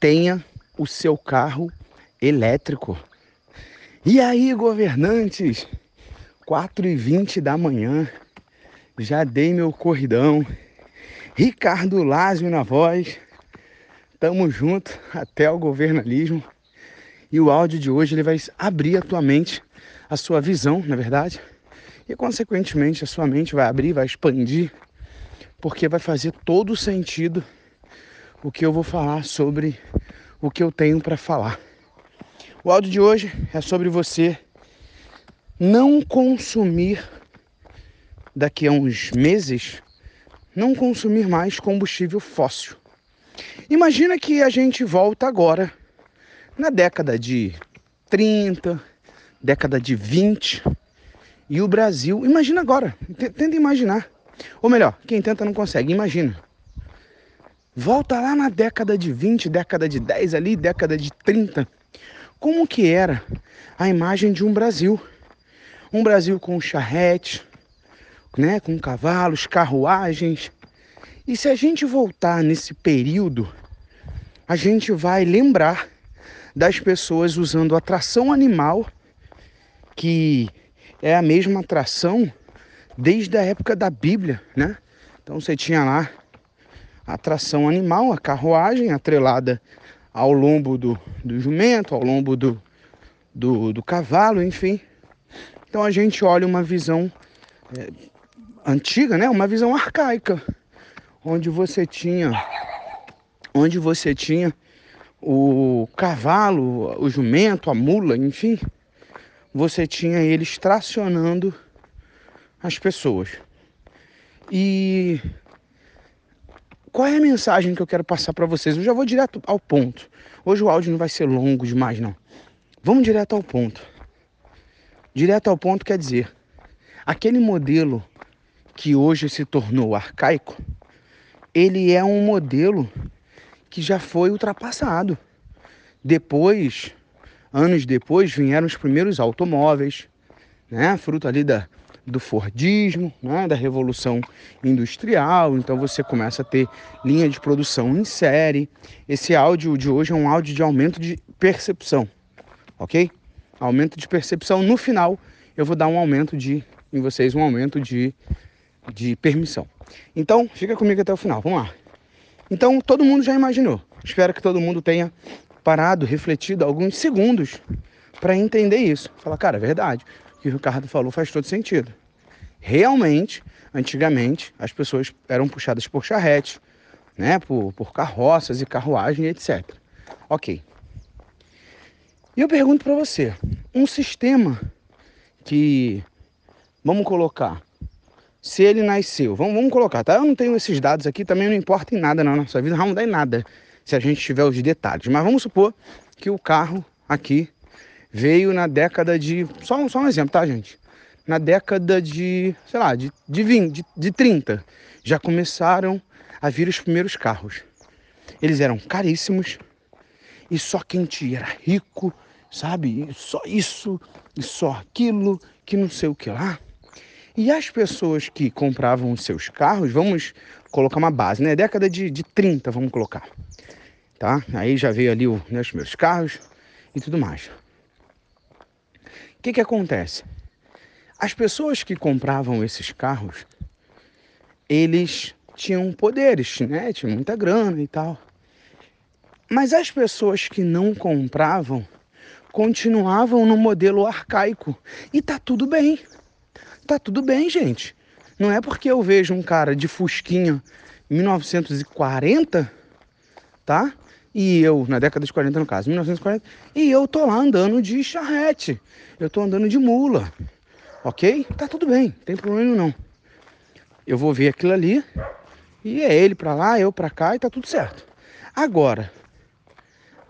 tenha o seu carro elétrico. E aí, governantes? 4 e 20 da manhã, já dei meu corridão. Ricardo Lázio na voz. Tamo junto até o governalismo. E o áudio de hoje ele vai abrir a tua mente, a sua visão, na verdade, e consequentemente a sua mente vai abrir, vai expandir, porque vai fazer todo sentido o que eu vou falar sobre o que eu tenho para falar. O áudio de hoje é sobre você não consumir daqui a uns meses, não consumir mais combustível fóssil. Imagina que a gente volta agora na década de 30, década de 20, e o Brasil, imagina agora, tenta imaginar. Ou melhor, quem tenta não consegue, imagina. Volta lá na década de 20, década de 10 ali, década de 30. Como que era a imagem de um Brasil? Um Brasil com charrete, né, com cavalos, carruagens. E se a gente voltar nesse período, a gente vai lembrar das pessoas usando atração animal, que é a mesma atração desde a época da Bíblia, né? Então você tinha lá a atração animal, a carruagem atrelada ao lombo do, do jumento, ao lombo do, do, do cavalo, enfim. Então a gente olha uma visão é, antiga, né? Uma visão arcaica, onde você tinha, onde você tinha o cavalo, o jumento, a mula, enfim, você tinha eles tracionando as pessoas. E qual é a mensagem que eu quero passar para vocês? Eu já vou direto ao ponto. Hoje o áudio não vai ser longo demais, não. Vamos direto ao ponto. Direto ao ponto quer dizer, aquele modelo que hoje se tornou arcaico, ele é um modelo que já foi ultrapassado. Depois, anos depois, vieram os primeiros automóveis, né? Fruto ali da, do Fordismo, né? da Revolução Industrial. Então você começa a ter linha de produção em série. Esse áudio de hoje é um áudio de aumento de percepção, ok? Aumento de percepção. No final, eu vou dar um aumento de, em vocês, um aumento de, de permissão. Então, fica comigo até o final. Vamos lá. Então, todo mundo já imaginou. Espero que todo mundo tenha parado, refletido alguns segundos para entender isso. Falar, cara, é verdade. Que o Ricardo falou faz todo sentido. Realmente, antigamente, as pessoas eram puxadas por charrete, né? Por, por carroças e carruagem, etc. Ok. E eu pergunto para você, um sistema que, vamos colocar, se ele nasceu, vamos, vamos colocar, tá? Eu não tenho esses dados aqui, também não importa em nada na nossa vida, não mudar em nada se a gente tiver os detalhes. Mas vamos supor que o carro aqui veio na década de. Só, só um exemplo, tá, gente? Na década de, sei lá, de, de 20, de, de 30, já começaram a vir os primeiros carros. Eles eram caríssimos e só quem tinha era rico, sabe? E só isso e só aquilo, que não sei o que lá. E as pessoas que compravam os seus carros, vamos colocar uma base, né? Década de, de 30, vamos colocar. Tá? Aí já veio ali o, né, os meus carros e tudo mais. O que, que acontece? As pessoas que compravam esses carros, eles tinham poderes, né? Tinham muita grana e tal. Mas as pessoas que não compravam continuavam no modelo arcaico. E tá tudo bem. Tá tudo bem, gente. Não é porque eu vejo um cara de Fusquinha 1940, tá? E eu, na década de 40 no caso, 1940, e eu tô lá andando de charrete. Eu tô andando de mula. Ok? Tá tudo bem, não tem problema não. Eu vou ver aquilo ali e é ele para lá, eu para cá e tá tudo certo. Agora,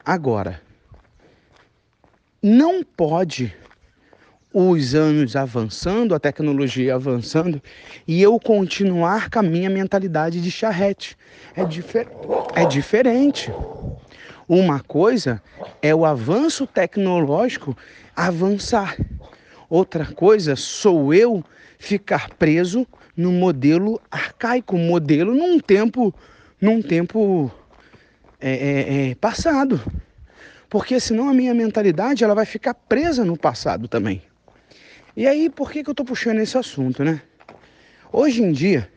agora, não pode os anos avançando, a tecnologia avançando, e eu continuar com a minha mentalidade de charrete. É, difer é diferente. Uma coisa é o avanço tecnológico avançar. Outra coisa sou eu ficar preso no modelo arcaico, modelo num tempo, num tempo é, é, é, passado. Porque senão a minha mentalidade ela vai ficar presa no passado também. E aí, por que, que eu estou puxando esse assunto, né? Hoje em dia,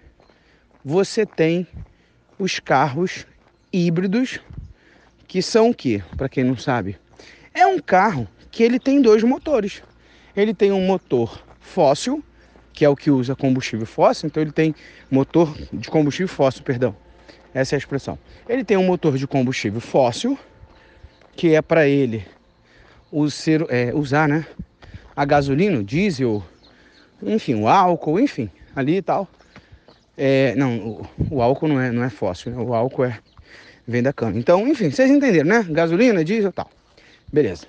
você tem os carros híbridos, que são o quê? Para quem não sabe, é um carro que ele tem dois motores. Ele tem um motor fóssil, que é o que usa combustível fóssil, então ele tem motor de combustível fóssil, perdão. Essa é a expressão. Ele tem um motor de combustível fóssil, que é para ele usar, é, usar né, a gasolina, diesel, enfim, o álcool, enfim, ali e tal. É, não, o, o, álcool não é, não é fóssil, né? o álcool é, vem da cana. Então, enfim, vocês entenderam, né? Gasolina, diesel tal. Beleza.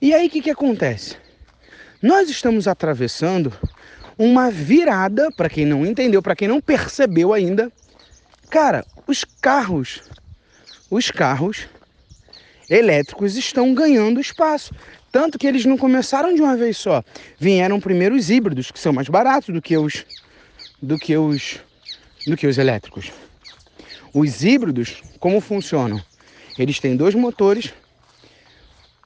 E aí o que, que acontece? Nós estamos atravessando uma virada, para quem não entendeu, para quem não percebeu ainda. Cara, os carros, os carros elétricos estão ganhando espaço. Tanto que eles não começaram de uma vez só. Vieram primeiro os híbridos, que são mais baratos do que os do que os do que os elétricos. Os híbridos, como funcionam? Eles têm dois motores.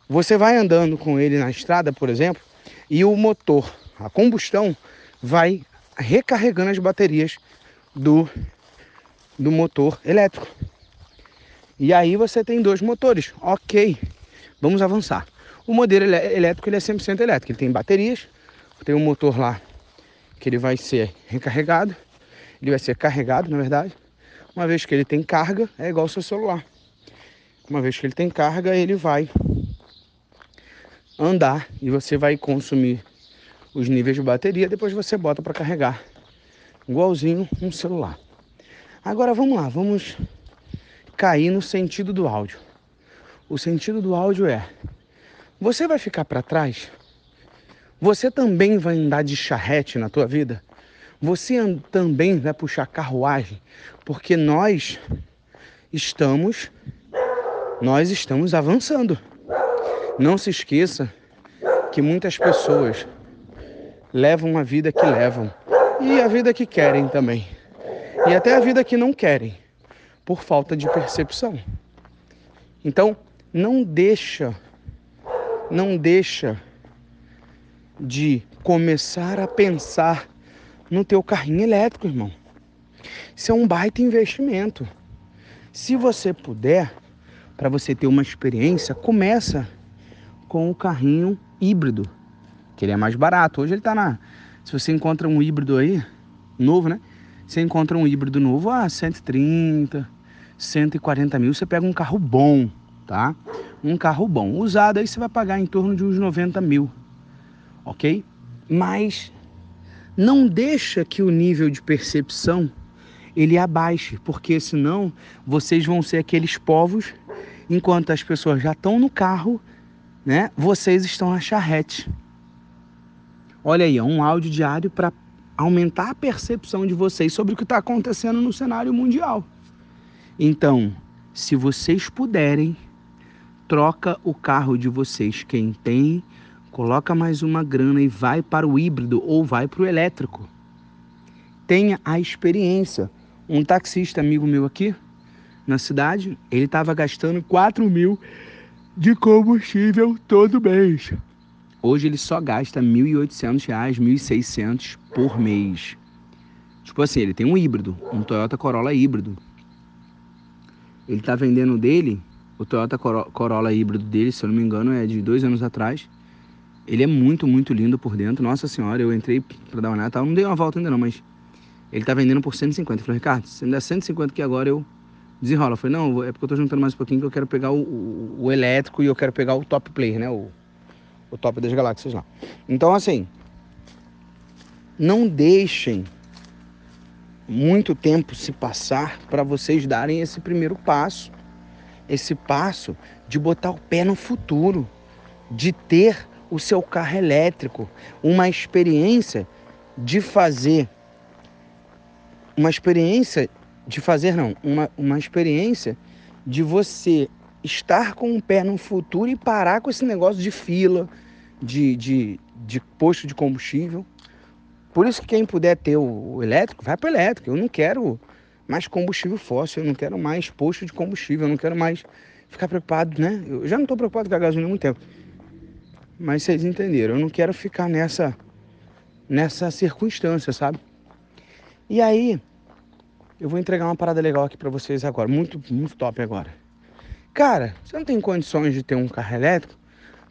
Você vai andando com ele na estrada, por exemplo, e o motor, a combustão, vai recarregando as baterias do, do motor elétrico. E aí você tem dois motores. Ok, vamos avançar. O modelo elétrico ele é 100% elétrico. Ele tem baterias, tem um motor lá que ele vai ser recarregado. Ele vai ser carregado, na verdade. Uma vez que ele tem carga, é igual ao seu celular. Uma vez que ele tem carga, ele vai andar e você vai consumir os níveis de bateria, depois você bota para carregar. Igualzinho um celular. Agora vamos lá, vamos cair no sentido do áudio. O sentido do áudio é: você vai ficar para trás? Você também vai andar de charrete na tua vida? Você também vai puxar carruagem? Porque nós estamos nós estamos avançando. Não se esqueça que muitas pessoas levam a vida que levam e a vida que querem também. E até a vida que não querem por falta de percepção. Então, não deixa, não deixa de começar a pensar no teu carrinho elétrico, irmão. Isso é um baita investimento. Se você puder, para você ter uma experiência, começa com o carrinho híbrido, que ele é mais barato. Hoje ele está na, se você encontra um híbrido aí novo, né? Você encontra um híbrido novo a 130, 140 mil, você pega um carro bom, tá? Um carro bom. Usado aí você vai pagar em torno de uns 90 mil, ok? Mas não deixa que o nível de percepção ele abaixe, porque senão vocês vão ser aqueles povos, enquanto as pessoas já estão no carro, né? Vocês estão na charrete. Olha aí, um áudio diário para aumentar a percepção de vocês sobre o que está acontecendo no cenário mundial. Então, se vocês puderem, troca o carro de vocês. Quem tem, coloca mais uma grana e vai para o híbrido ou vai para o elétrico. Tenha a experiência. Um taxista amigo meu aqui na cidade, ele estava gastando 4 mil de combustível todo mês. Hoje ele só gasta R$ 1.800, R$ 1.600 por mês. Tipo assim, ele tem um híbrido, um Toyota Corolla híbrido. Ele tá vendendo dele, o Toyota Corolla híbrido dele, se eu não me engano, é de dois anos atrás. Ele é muito, muito lindo por dentro. Nossa senhora, eu entrei pra dar uma olhada, não dei uma volta ainda não, mas ele tá vendendo por 150. Eu falei, Ricardo, se me der 150 aqui agora, eu desenrola. Eu falei, não, é porque eu tô juntando mais um pouquinho que eu quero pegar o, o, o elétrico e eu quero pegar o top player, né? O, o top das galáxias lá. Então, assim, não deixem muito tempo se passar para vocês darem esse primeiro passo. Esse passo de botar o pé no futuro, de ter o seu carro elétrico, uma experiência de fazer uma experiência de fazer não, uma, uma experiência de você estar com o pé no futuro e parar com esse negócio de fila, de, de, de posto de combustível. Por isso que quem puder ter o, elétrico, vai para elétrico. Eu não quero mais combustível fóssil, eu não quero mais posto de combustível, eu não quero mais ficar preocupado, né? Eu já não estou preocupado com a gasolina há muito tempo. Mas vocês entenderam, eu não quero ficar nessa nessa circunstância, sabe? E aí, eu vou entregar uma parada legal aqui para vocês agora, muito muito top agora. Cara, você não tem condições de ter um carro elétrico?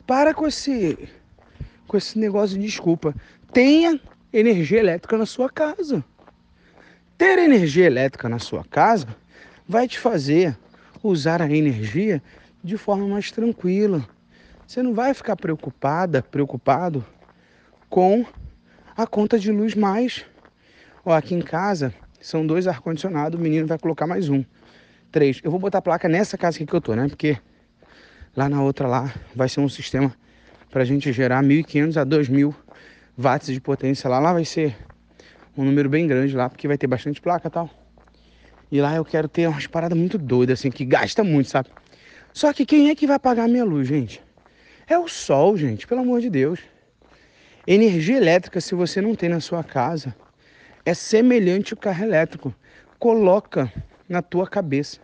Para com esse com esse negócio de desculpa. Tenha energia elétrica na sua casa. Ter energia elétrica na sua casa vai te fazer usar a energia de forma mais tranquila. Você não vai ficar preocupada, preocupado com a conta de luz mais. Ó, aqui em casa são dois ar-condicionado, o menino vai colocar mais um. Três. Eu vou botar a placa nessa casa aqui que eu tô, né? Porque lá na outra lá vai ser um sistema para a gente gerar 1.500 a 2.000 watts de potência lá. Lá vai ser um número bem grande lá, porque vai ter bastante placa e tal. E lá eu quero ter umas paradas muito doidas, assim, que gasta muito, sabe? Só que quem é que vai pagar a minha luz, gente? É o sol, gente, pelo amor de Deus. Energia elétrica, se você não tem na sua casa, é semelhante ao carro elétrico. Coloca na tua cabeça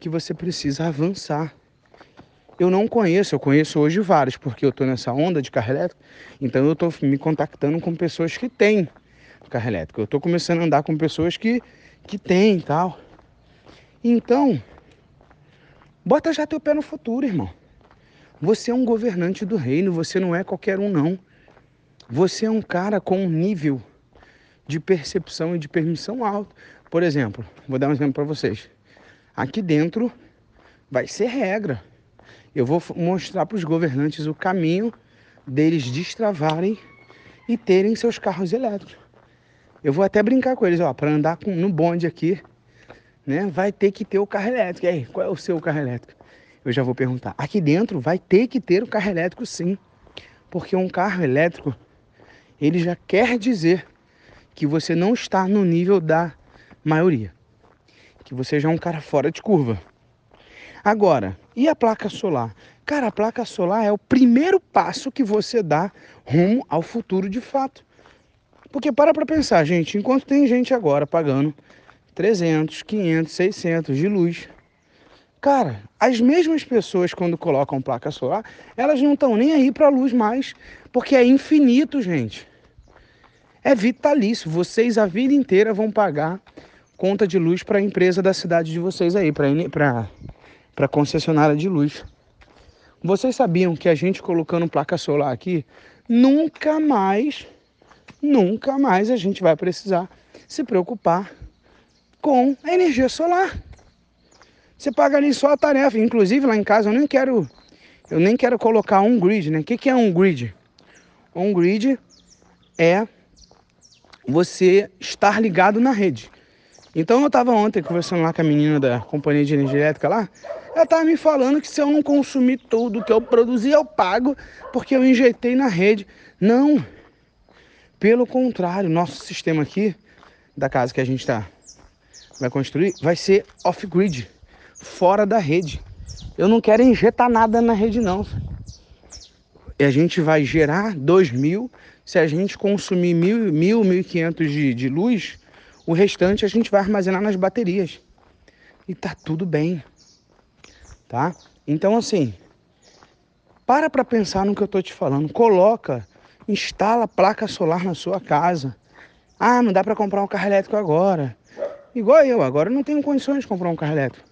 que você precisa avançar. Eu não conheço, eu conheço hoje vários, porque eu estou nessa onda de carro elétrico, então eu estou me contactando com pessoas que têm carro elétrico. Eu estou começando a andar com pessoas que, que têm e tal. Então, bota já teu pé no futuro, irmão. Você é um governante do reino, você não é qualquer um, não. Você é um cara com um nível de percepção e de permissão alto. Por exemplo, vou dar um exemplo para vocês. Aqui dentro vai ser regra. Eu vou mostrar para os governantes o caminho deles destravarem e terem seus carros elétricos. Eu vou até brincar com eles, ó, para andar com, no bonde aqui, né? Vai ter que ter o carro elétrico. E aí, qual é o seu carro elétrico? Eu já vou perguntar. Aqui dentro vai ter que ter o carro elétrico sim. Porque um carro elétrico, ele já quer dizer que você não está no nível da maioria. Que você já é um cara fora de curva. Agora, e a placa solar? Cara, a placa solar é o primeiro passo que você dá rumo ao futuro de fato. Porque para para pensar, gente, enquanto tem gente agora pagando 300, 500, 600 de luz, cara, as mesmas pessoas quando colocam placa solar, elas não estão nem aí para a luz mais, porque é infinito, gente. É vitalício. Vocês a vida inteira vão pagar conta de luz para a empresa da cidade de vocês aí, para para concessionária de luz. Vocês sabiam que a gente colocando placa solar aqui, nunca mais nunca mais a gente vai precisar se preocupar com a energia solar. Você paga ali só a tarefa. Inclusive lá em casa eu nem quero, eu nem quero colocar um grid, né? O que, que é um grid? Um grid é você estar ligado na rede. Então eu estava ontem conversando lá com a menina da companhia de energia elétrica lá. Ela estava me falando que se eu não consumir tudo que eu produzi, eu pago porque eu injetei na rede. Não, pelo contrário, nosso sistema aqui, da casa que a gente tá, vai construir, vai ser off-grid, fora da rede. Eu não quero injetar nada na rede não. E a gente vai gerar 2 mil, se a gente consumir mil, mil, mil e quinhentos de, de luz, o restante a gente vai armazenar nas baterias. E tá tudo bem, tá? Então assim, para para pensar no que eu tô te falando, coloca Instala placa solar na sua casa. Ah, não dá para comprar um carro elétrico agora. Igual eu, agora não tenho condições de comprar um carro elétrico.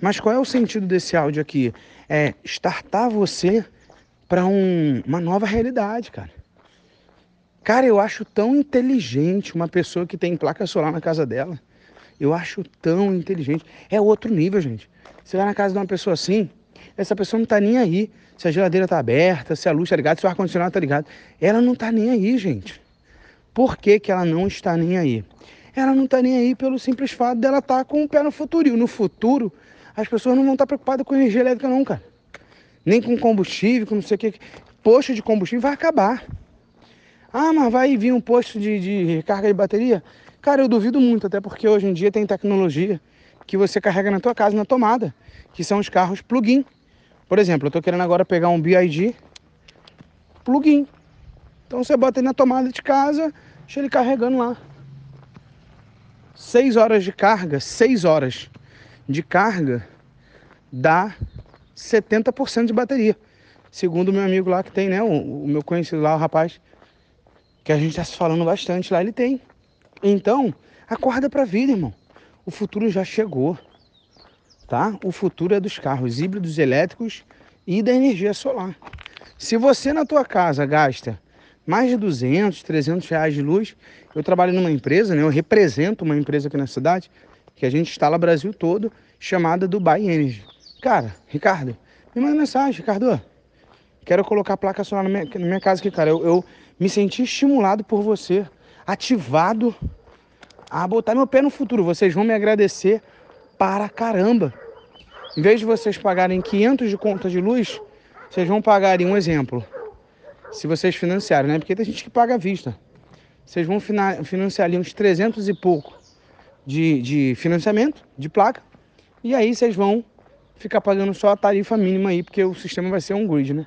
Mas qual é o sentido desse áudio aqui? É startar você para um, uma nova realidade, cara. Cara, eu acho tão inteligente uma pessoa que tem placa solar na casa dela. Eu acho tão inteligente. É outro nível, gente. Você vai na casa de uma pessoa assim, essa pessoa não tá nem aí se a geladeira tá aberta, se a luz tá ligada, se o ar-condicionado tá ligado. Ela não tá nem aí, gente. Por que, que ela não está nem aí? Ela não tá nem aí pelo simples fato dela estar tá com o pé no futuro. E no futuro, as pessoas não vão estar preocupadas com energia elétrica, não, cara. Nem com combustível, com não sei o que. Posto de combustível vai acabar. Ah, mas vai vir um posto de, de recarga de bateria? Cara, eu duvido muito, até porque hoje em dia tem tecnologia que você carrega na tua casa, na tomada, que são os carros plug-in. Por exemplo, eu estou querendo agora pegar um BID plug-in. Então você bota ele na tomada de casa, deixa ele carregando lá. 6 horas de carga, 6 horas de carga dá 70% de bateria. Segundo o meu amigo lá que tem, né? O, o meu conhecido lá, o rapaz, que a gente tá se falando bastante lá, ele tem. Então, acorda pra vida, irmão. O futuro já chegou, tá? O futuro é dos carros híbridos elétricos e da energia solar. Se você na tua casa gasta mais de 200, 300 reais de luz, eu trabalho numa empresa, né? Eu represento uma empresa aqui na cidade, que a gente instala Brasil todo, chamada Dubai Energy. Cara, Ricardo, me manda mensagem, Ricardo. Quero colocar placa solar na minha, na minha casa aqui, cara. Eu, eu me senti estimulado por você, ativado a botar meu pé no futuro. Vocês vão me agradecer para caramba. Em vez de vocês pagarem 500 de conta de luz, vocês vão pagar, um exemplo, se vocês financiarem, né? Porque tem gente que paga à vista. Vocês vão financiar ali uns 300 e pouco de, de financiamento, de placa, e aí vocês vão ficar pagando só a tarifa mínima aí, porque o sistema vai ser um grid, né?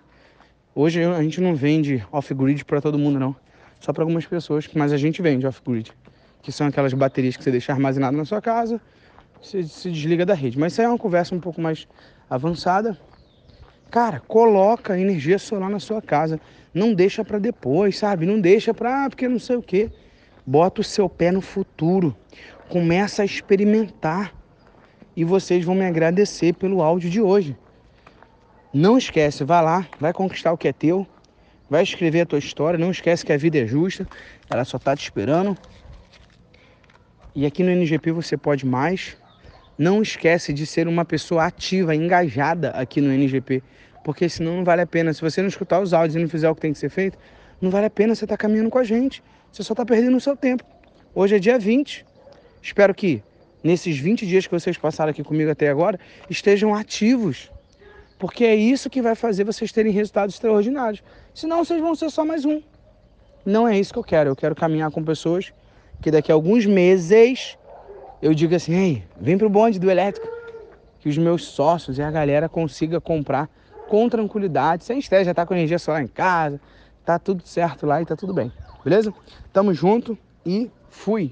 Hoje a gente não vende off-grid para todo mundo, não. Só para algumas pessoas, mas a gente vende off-grid. Que são aquelas baterias que você deixa armazenado na sua casa, você se desliga da rede. Mas isso aí é uma conversa um pouco mais avançada. Cara, coloca energia solar na sua casa. Não deixa para depois, sabe? Não deixa para, ah, porque não sei o quê. Bota o seu pé no futuro. Começa a experimentar e vocês vão me agradecer pelo áudio de hoje. Não esquece, vai lá, vai conquistar o que é teu, vai escrever a tua história, não esquece que a vida é justa, ela só tá te esperando. E aqui no NGP você pode mais. Não esquece de ser uma pessoa ativa, engajada aqui no NGP, porque senão não vale a pena. Se você não escutar os áudios e não fizer o que tem que ser feito, não vale a pena você estar tá caminhando com a gente. Você só está perdendo o seu tempo. Hoje é dia 20. Espero que nesses 20 dias que vocês passaram aqui comigo até agora, estejam ativos. Porque é isso que vai fazer vocês terem resultados extraordinários. Senão vocês vão ser só mais um. Não é isso que eu quero. Eu quero caminhar com pessoas que daqui a alguns meses eu diga assim, ei, vem pro bonde do elétrico. Que os meus sócios e a galera consiga comprar com tranquilidade, sem estresse, já tá com energia solar em casa, tá tudo certo lá e tá tudo bem. Beleza? Tamo junto e fui!